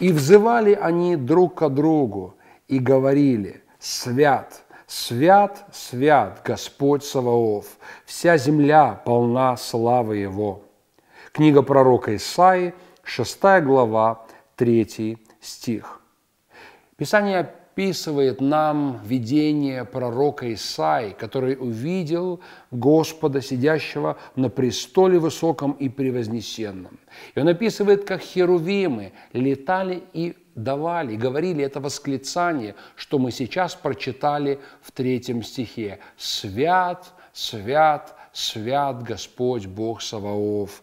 И взывали они друг к другу и говорили, «Свят, свят, свят Господь Саваоф, вся земля полна славы Его». Книга пророка Исаии, 6 глава, 3 стих. Писание описывает нам видение пророка Исаи, который увидел Господа, сидящего на престоле высоком и превознесенном. И он описывает, как херувимы летали и давали, говорили это восклицание, что мы сейчас прочитали в третьем стихе. «Свят, свят, свят Господь Бог Саваоф,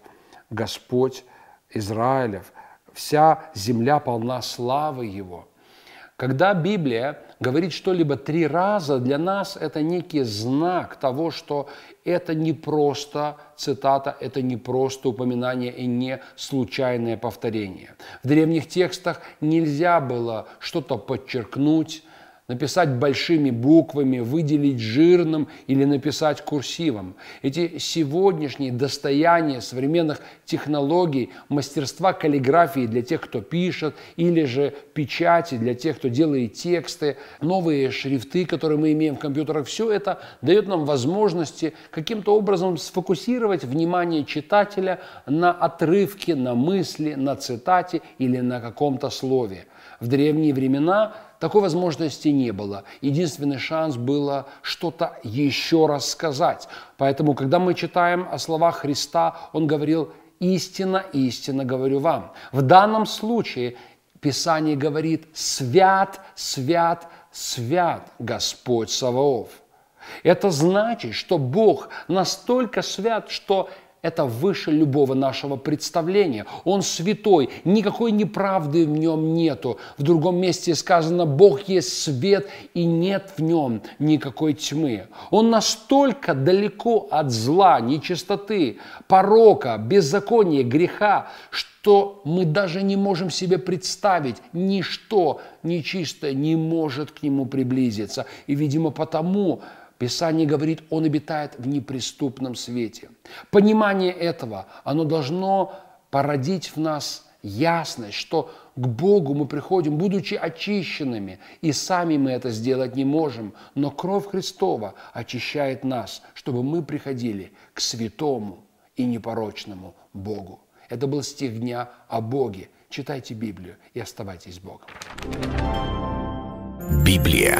Господь Израилев, вся земля полна славы Его». Когда Библия говорит что-либо три раза, для нас это некий знак того, что это не просто цитата, это не просто упоминание и не случайное повторение. В древних текстах нельзя было что-то подчеркнуть, написать большими буквами, выделить жирным или написать курсивом. Эти сегодняшние достояния современных технологий, мастерства каллиграфии для тех, кто пишет, или же печати для тех, кто делает тексты, новые шрифты, которые мы имеем в компьютерах, все это дает нам возможности каким-то образом сфокусировать внимание читателя на отрывке, на мысли, на цитате или на каком-то слове. В древние времена такой возможности не было. Единственный шанс было что-то еще раз сказать. Поэтому, когда мы читаем о словах Христа, Он говорил «истина, истина говорю вам». В данном случае Писание говорит «свят, свят, свят Господь Саваоф». Это значит, что Бог настолько свят, что это выше любого нашего представления. Он святой, никакой неправды в нем нету. В другом месте сказано, Бог есть свет, и нет в нем никакой тьмы. Он настолько далеко от зла, нечистоты, порока, беззакония, греха, что мы даже не можем себе представить, ничто нечистое не может к нему приблизиться. И, видимо, потому Писание говорит, Он обитает в неприступном свете. Понимание этого, оно должно породить в нас ясность, что к Богу мы приходим, будучи очищенными, и сами мы это сделать не можем, но кровь Христова очищает нас, чтобы мы приходили к святому и непорочному Богу. Это был стих дня о Боге. Читайте Библию и оставайтесь с Богом. Библия.